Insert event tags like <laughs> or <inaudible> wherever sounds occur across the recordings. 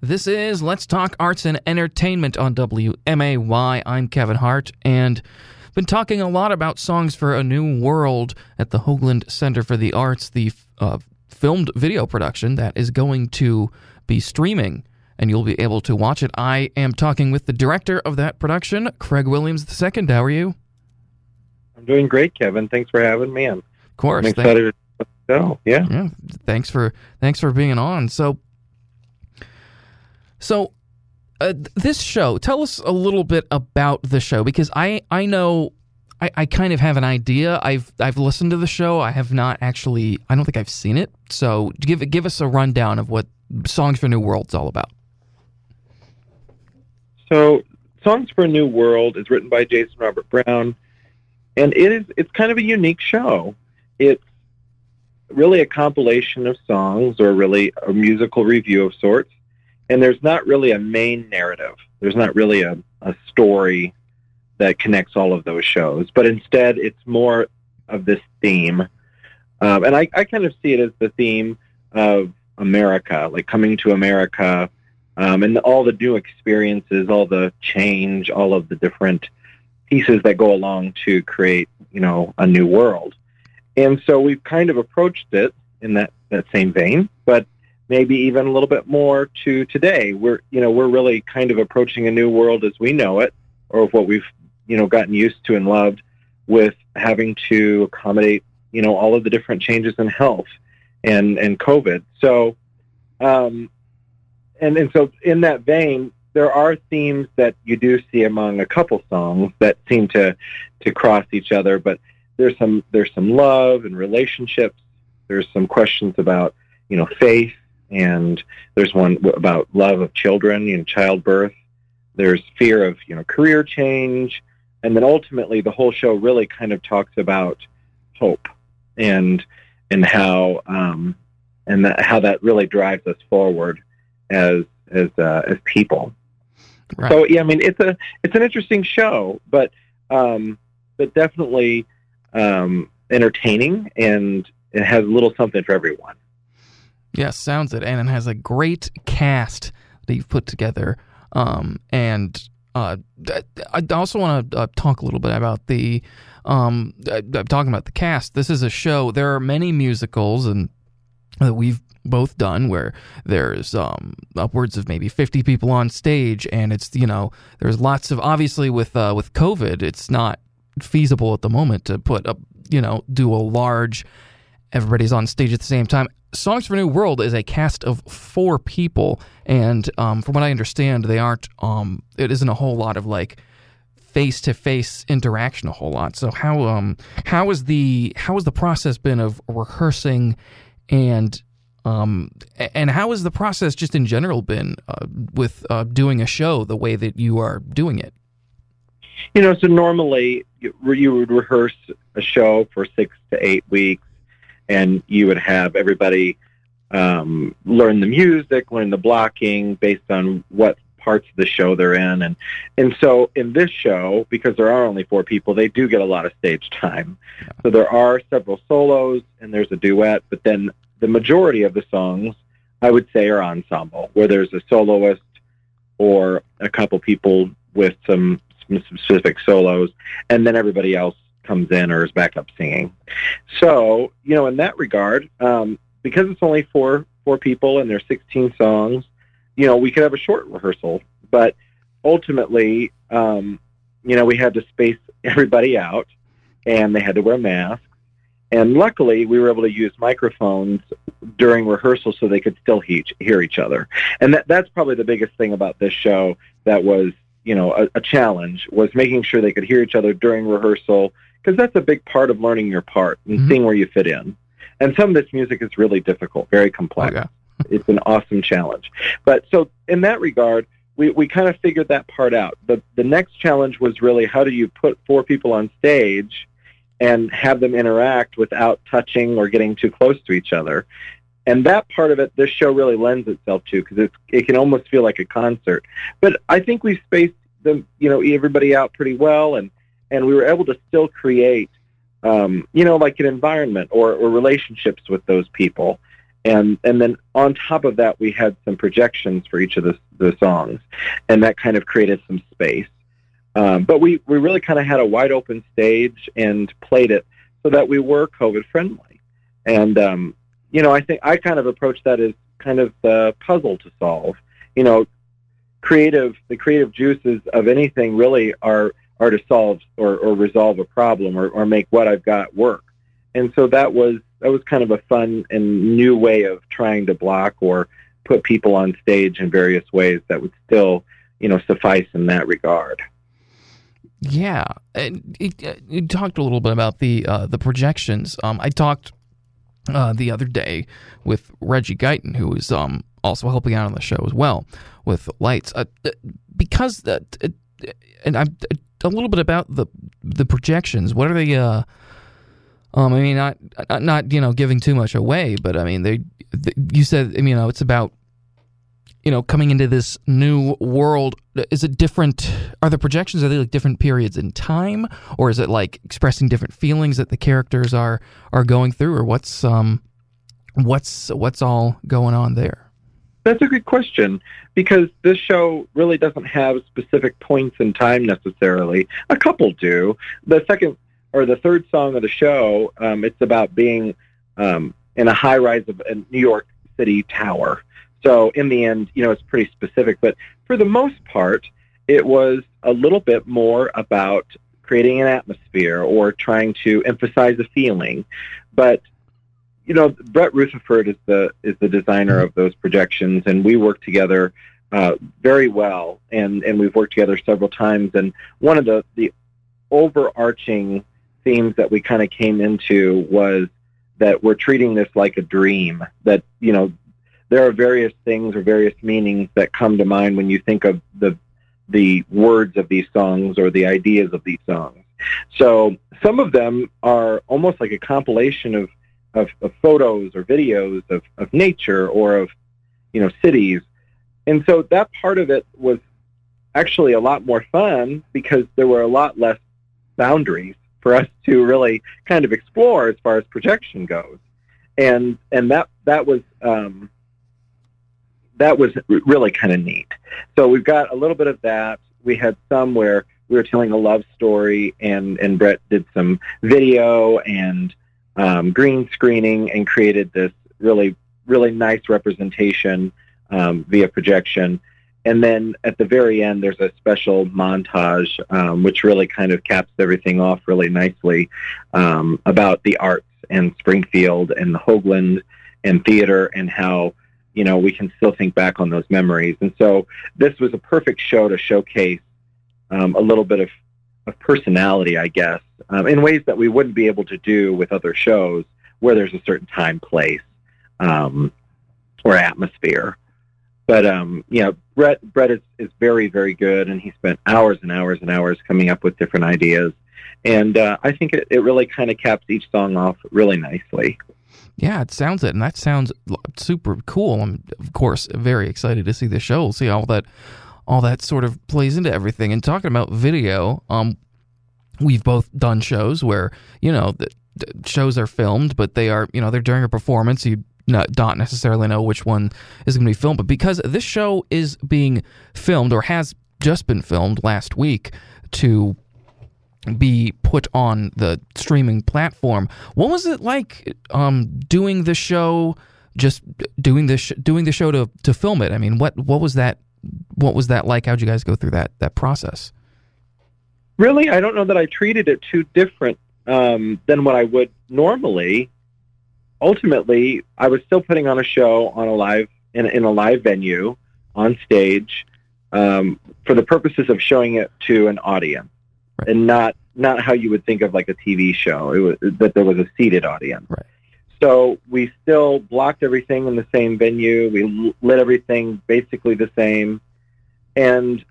This is Let's Talk Arts and Entertainment on WMAY. I'm Kevin Hart, and been talking a lot about Songs for a New World at the Hoagland Center for the Arts, the uh, filmed video production that is going to be streaming, and you'll be able to watch it. I am talking with the director of that production, Craig Williams II. How are you? I'm doing great, Kevin. Thanks for having me. I'm, of course. I'm excited to go. Yeah. Yeah. Thanks for thanks for being on. So, so uh, this show. Tell us a little bit about the show because I I know I, I kind of have an idea. I've I've listened to the show. I have not actually. I don't think I've seen it. So give give us a rundown of what Songs for a New World's all about. So Songs for a New World is written by Jason Robert Brown, and it is it's kind of a unique show. It's really a compilation of songs, or really a musical revue of sorts. And there's not really a main narrative. There's not really a, a story that connects all of those shows, but instead it's more of this theme. Um, and I, I kind of see it as the theme of America, like coming to America, um, and all the new experiences, all the change, all of the different pieces that go along to create, you know, a new world. And so we've kind of approached it in that, that same vein, but maybe even a little bit more to today. We're, you know, we're really kind of approaching a new world as we know it, or what we've, you know, gotten used to and loved with having to accommodate, you know, all of the different changes in health and, and COVID. So, um, and, and so in that vein, there are themes that you do see among a couple songs that seem to, to cross each other, but there's some, there's some love and relationships. There's some questions about, you know, faith and there's one about love of children and childbirth. There's fear of, you know, career change. And then ultimately the whole show really kind of talks about hope and, and how, um, and that, how that really drives us forward as, as, uh, as people. Right. So yeah, I mean, it's a, it's an interesting show, but, um, but definitely, um, entertaining and it has a little something for everyone. Yes, sounds it, and it has a great cast that you've put together. Um, and uh, I also want to uh, talk a little bit about the. Um, I'm talking about the cast. This is a show. There are many musicals and that we've both done where there's um, upwards of maybe 50 people on stage, and it's you know there's lots of obviously with uh, with COVID, it's not feasible at the moment to put up you know do a large everybody's on stage at the same time. Songs for New World is a cast of four people, and um, from what I understand, they aren't. Um, it isn't a whole lot of like face to face interaction. A whole lot. So how um how is the how has the process been of rehearsing, and um and how has the process just in general been uh, with uh, doing a show the way that you are doing it? You know, so normally you, you would rehearse a show for six to eight weeks and you would have everybody um, learn the music, learn the blocking based on what parts of the show they're in, and and so in this show, because there are only four people, they do get a lot of stage time. So there are several solos and there's a duet, but then the majority of the songs, I would say, are ensemble, where there's a soloist or a couple people with some, some specific solos, and then everybody else comes in or is back up singing. So, you know, in that regard, um, because it's only four four people and there's 16 songs, you know, we could have a short rehearsal, but ultimately, um, you know, we had to space <laughs> everybody out, and they had to wear masks. And luckily, we were able to use microphones during rehearsal so they could still he- hear each other. And that, that's probably the biggest thing about this show that was, you know, a, a challenge was making sure they could hear each other during rehearsal because that's a big part of learning your part and mm-hmm. seeing where you fit in. And some of this music is really difficult, very complex. Okay. it's an awesome challenge. But so in that regard, we, we kind of figured that part out. The the next challenge was really how do you put four people on stage and have them interact without touching or getting too close to each other. And that part of it, this show really lends itself to because it it can almost feel like a concert. But I think we spaced them, you know, everybody out pretty well, and and we were able to still create, um, you know, like an environment or, or relationships with those people. and and then on top of that we had some projections for each of the the songs, and that kind of created some space. Um, but we we really kind of had a wide open stage and played it so that we were COVID friendly, and um, you know I think I kind of approached that as kind of the puzzle to solve. You know, creative the creative juices of anything really are are to solve or, or resolve a problem or, or make what I've got work. And so that was that was kind of a fun and new way of trying to block or put people on stage in various ways that would still, you know, suffice in that regard. Yeah, and you talked a little bit about the uh, the projections. Um, I talked uh, the other day with Reggie Guyton, who is um, also helping out on the show as well with lights, uh, because that. and I'm a little bit about the the projections. What are they? Uh, um, I mean, not not you know giving too much away, but I mean, they, they you said you know it's about you know coming into this new world. Is it different? Are the projections are they like different periods in time, or is it like expressing different feelings that the characters are are going through, or what's um what's what's all going on there? That's a good question because this show really doesn't have specific points in time necessarily. A couple do. The second or the third song of the show, um, it's about being um, in a high rise of a New York City tower. So in the end, you know, it's pretty specific. But for the most part, it was a little bit more about creating an atmosphere or trying to emphasize a feeling. But you know, Brett Rutherford is the is the designer of those projections, and we work together uh, very well, and and we've worked together several times. And one of the the overarching themes that we kind of came into was that we're treating this like a dream. That you know, there are various things or various meanings that come to mind when you think of the the words of these songs or the ideas of these songs. So some of them are almost like a compilation of of, of photos or videos of, of nature or of you know cities. And so that part of it was actually a lot more fun because there were a lot less boundaries for us to really kind of explore as far as projection goes. And and that that was um, that was really kind of neat. So we've got a little bit of that. We had some where we were telling a love story and and Brett did some video and um, green screening and created this really, really nice representation um, via projection. And then at the very end, there's a special montage, um, which really kind of caps everything off really nicely um, about the arts and Springfield and the Hoagland and theater and how, you know, we can still think back on those memories. And so this was a perfect show to showcase um, a little bit of of personality, I guess, um, in ways that we wouldn't be able to do with other shows where there's a certain time, place, um, or atmosphere. But um, you know, Brett Brett is, is very very good, and he spent hours and hours and hours coming up with different ideas, and uh, I think it, it really kind of caps each song off really nicely. Yeah, it sounds it, and that sounds super cool. I'm of course very excited to see the show, see all that all that sort of plays into everything. And talking about video, um, we've both done shows where you know the, the shows are filmed, but they are you know they're during a performance. You not, not necessarily know which one is going to be filmed, but because this show is being filmed or has just been filmed last week to be put on the streaming platform. What was it like um, doing the show? Just doing this, doing the show to to film it. I mean, what what was that what was that like? How'd you guys go through that that process? Really, I don't know that I treated it too different um, than what I would normally. Ultimately, I was still putting on a show on a live in, in a live venue on stage um, for the purposes of showing it to an audience, right. and not not how you would think of like a TV show. It was that there was a seated audience. Right. So we still blocked everything in the same venue. We lit everything basically the same. And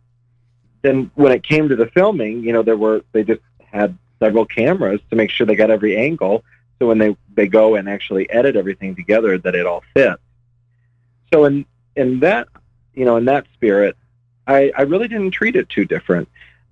then when it came to the filming, you know, there were they just had several cameras to make sure they got every angle. So when they they go and actually edit everything together, that it all fits. So in in that you know in that spirit, I I really didn't treat it too different.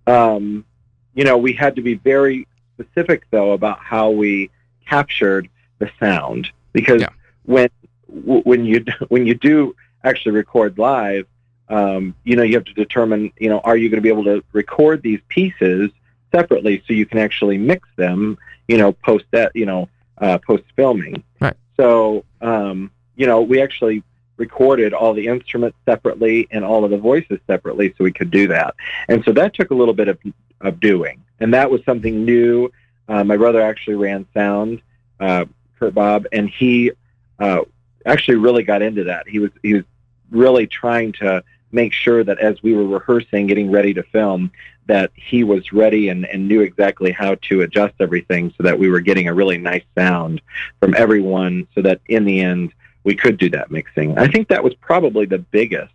Um, you know, we had to be very specific though about how we captured the sound because yeah. when when you <laughs> when you do actually record live, um, you know, you have to determine, you know, are you going to be able to record these pieces separately so you can actually mix them, you know, post that, you know, uh, post filming. Right. So, um, you know, we actually recorded all the instruments separately and all of the voices separately so we could do that. And so that took a little bit of, of doing. And that was something new. Uh, my brother actually ran sound, uh, Kurt Bob, and he uh, actually really got into that. He was he was really trying to make sure that as we were rehearsing, getting ready to film, that he was ready and, and knew exactly how to adjust everything so that we were getting a really nice sound from everyone so that in the end we could do that mixing. I think that was probably the biggest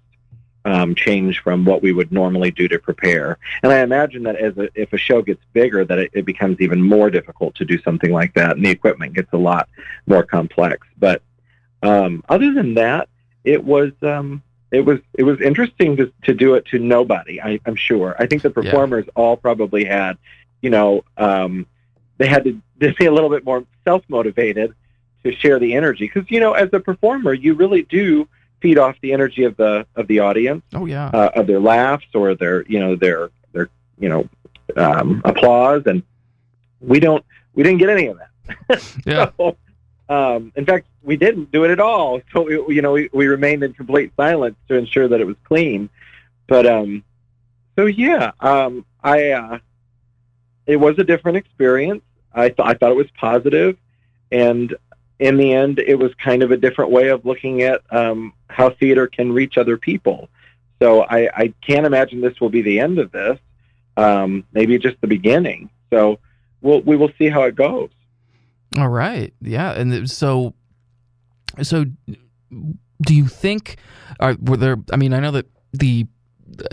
um, change from what we would normally do to prepare. And I imagine that as a, if a show gets bigger, that it, it becomes even more difficult to do something like that, and the equipment gets a lot more complex. But um, other than that, it was um, it was it was interesting to to do it to nobody. I, I'm sure. I think the performers yeah. all probably had, you know, um, they had to, <laughs> to be a little bit more self motivated to share the energy because you know as a performer you really do feed off the energy of the of the audience. Oh yeah, uh, of their laughs or their you know their their you know um, applause, and we don't we didn't get any of that. <laughs> yeah. so, um, in fact, we didn't do it at all. So we, you know, we, we remained in complete silence to ensure that it was clean. But um, so yeah, um, I uh, it was a different experience. I thought I thought it was positive, and in the end, it was kind of a different way of looking at um, how theater can reach other people. So I, I can't imagine this will be the end of this. Um, maybe just the beginning. So we'll, we will see how it goes. All right. Yeah. And so, so do you think, are, were there, I mean, I know that the,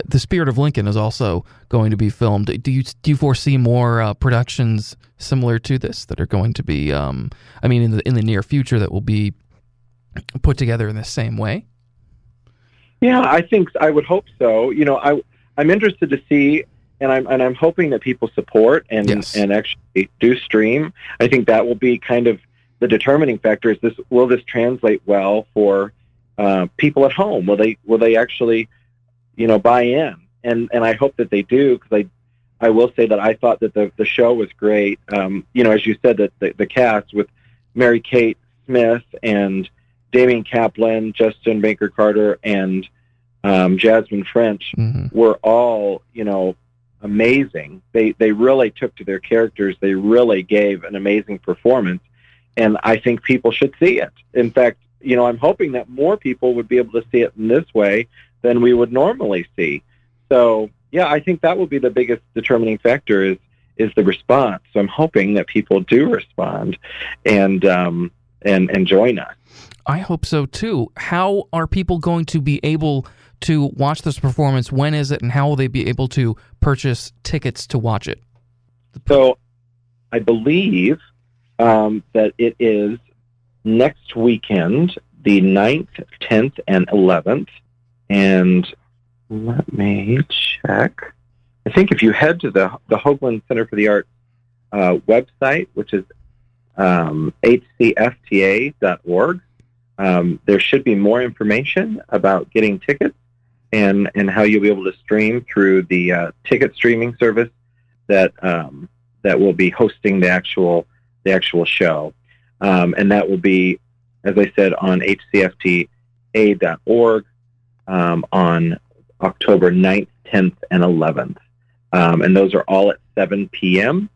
the Spirit of Lincoln is also going to be filmed. Do you do you foresee more uh, productions similar to this that are going to be? Um, I mean, in the in the near future, that will be put together in the same way. Yeah, I think I would hope so. You know, I I'm interested to see and I'm and I'm hoping that people support and yes. and actually do stream. I think that will be kind of the determining factor. Is this will this translate well for uh, people at home? Will they will they actually you know buy in? And and I hope that they do because I I will say that I thought that the the show was great. Um, you know, as you said that the, the cast with Mary Kate Smith and Damian Kaplan, Justin Baker Carter, and um, Jasmine French mm-hmm. were all you know amazing. They they really took to their characters. They really gave an amazing performance, and I think people should see it. In fact, you know, I'm hoping that more people would be able to see it in this way than we would normally see. So, yeah, I think that will be the biggest determining factor is is the response. So I'm hoping that people do respond and um, and and join us. I hope so too. How are people going to be able to watch this performance? When is it, and how will they be able to purchase tickets to watch it? So, I believe um, that it is next weekend, the 9th, 10th, and 11th. And let me check. I think if you head to the, the Hoagland Center for the Arts uh, website, which is um, hcfta.org, um, there should be more information about getting tickets and, and how you'll be able to stream through the uh, ticket streaming service that um, that will be hosting the actual the actual show, um, and that will be, as I said, on hcfta.org um, on October 9th, 10th, and 11th, um, and those are all at 7 p.m.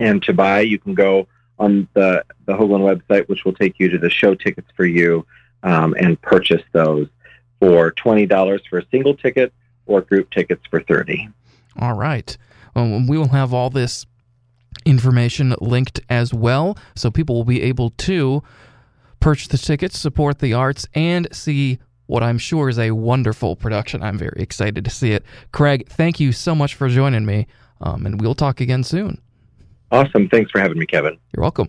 And to buy, you can go on the the Hoagland website, which will take you to the show tickets for you, um, and purchase those for twenty dollars for a single ticket or group tickets for thirty. All right. Well, we will have all this information linked as well, so people will be able to purchase the tickets, support the arts, and see what I'm sure is a wonderful production. I'm very excited to see it. Craig, thank you so much for joining me, um, and we'll talk again soon. Awesome. Thanks for having me, Kevin. You're welcome.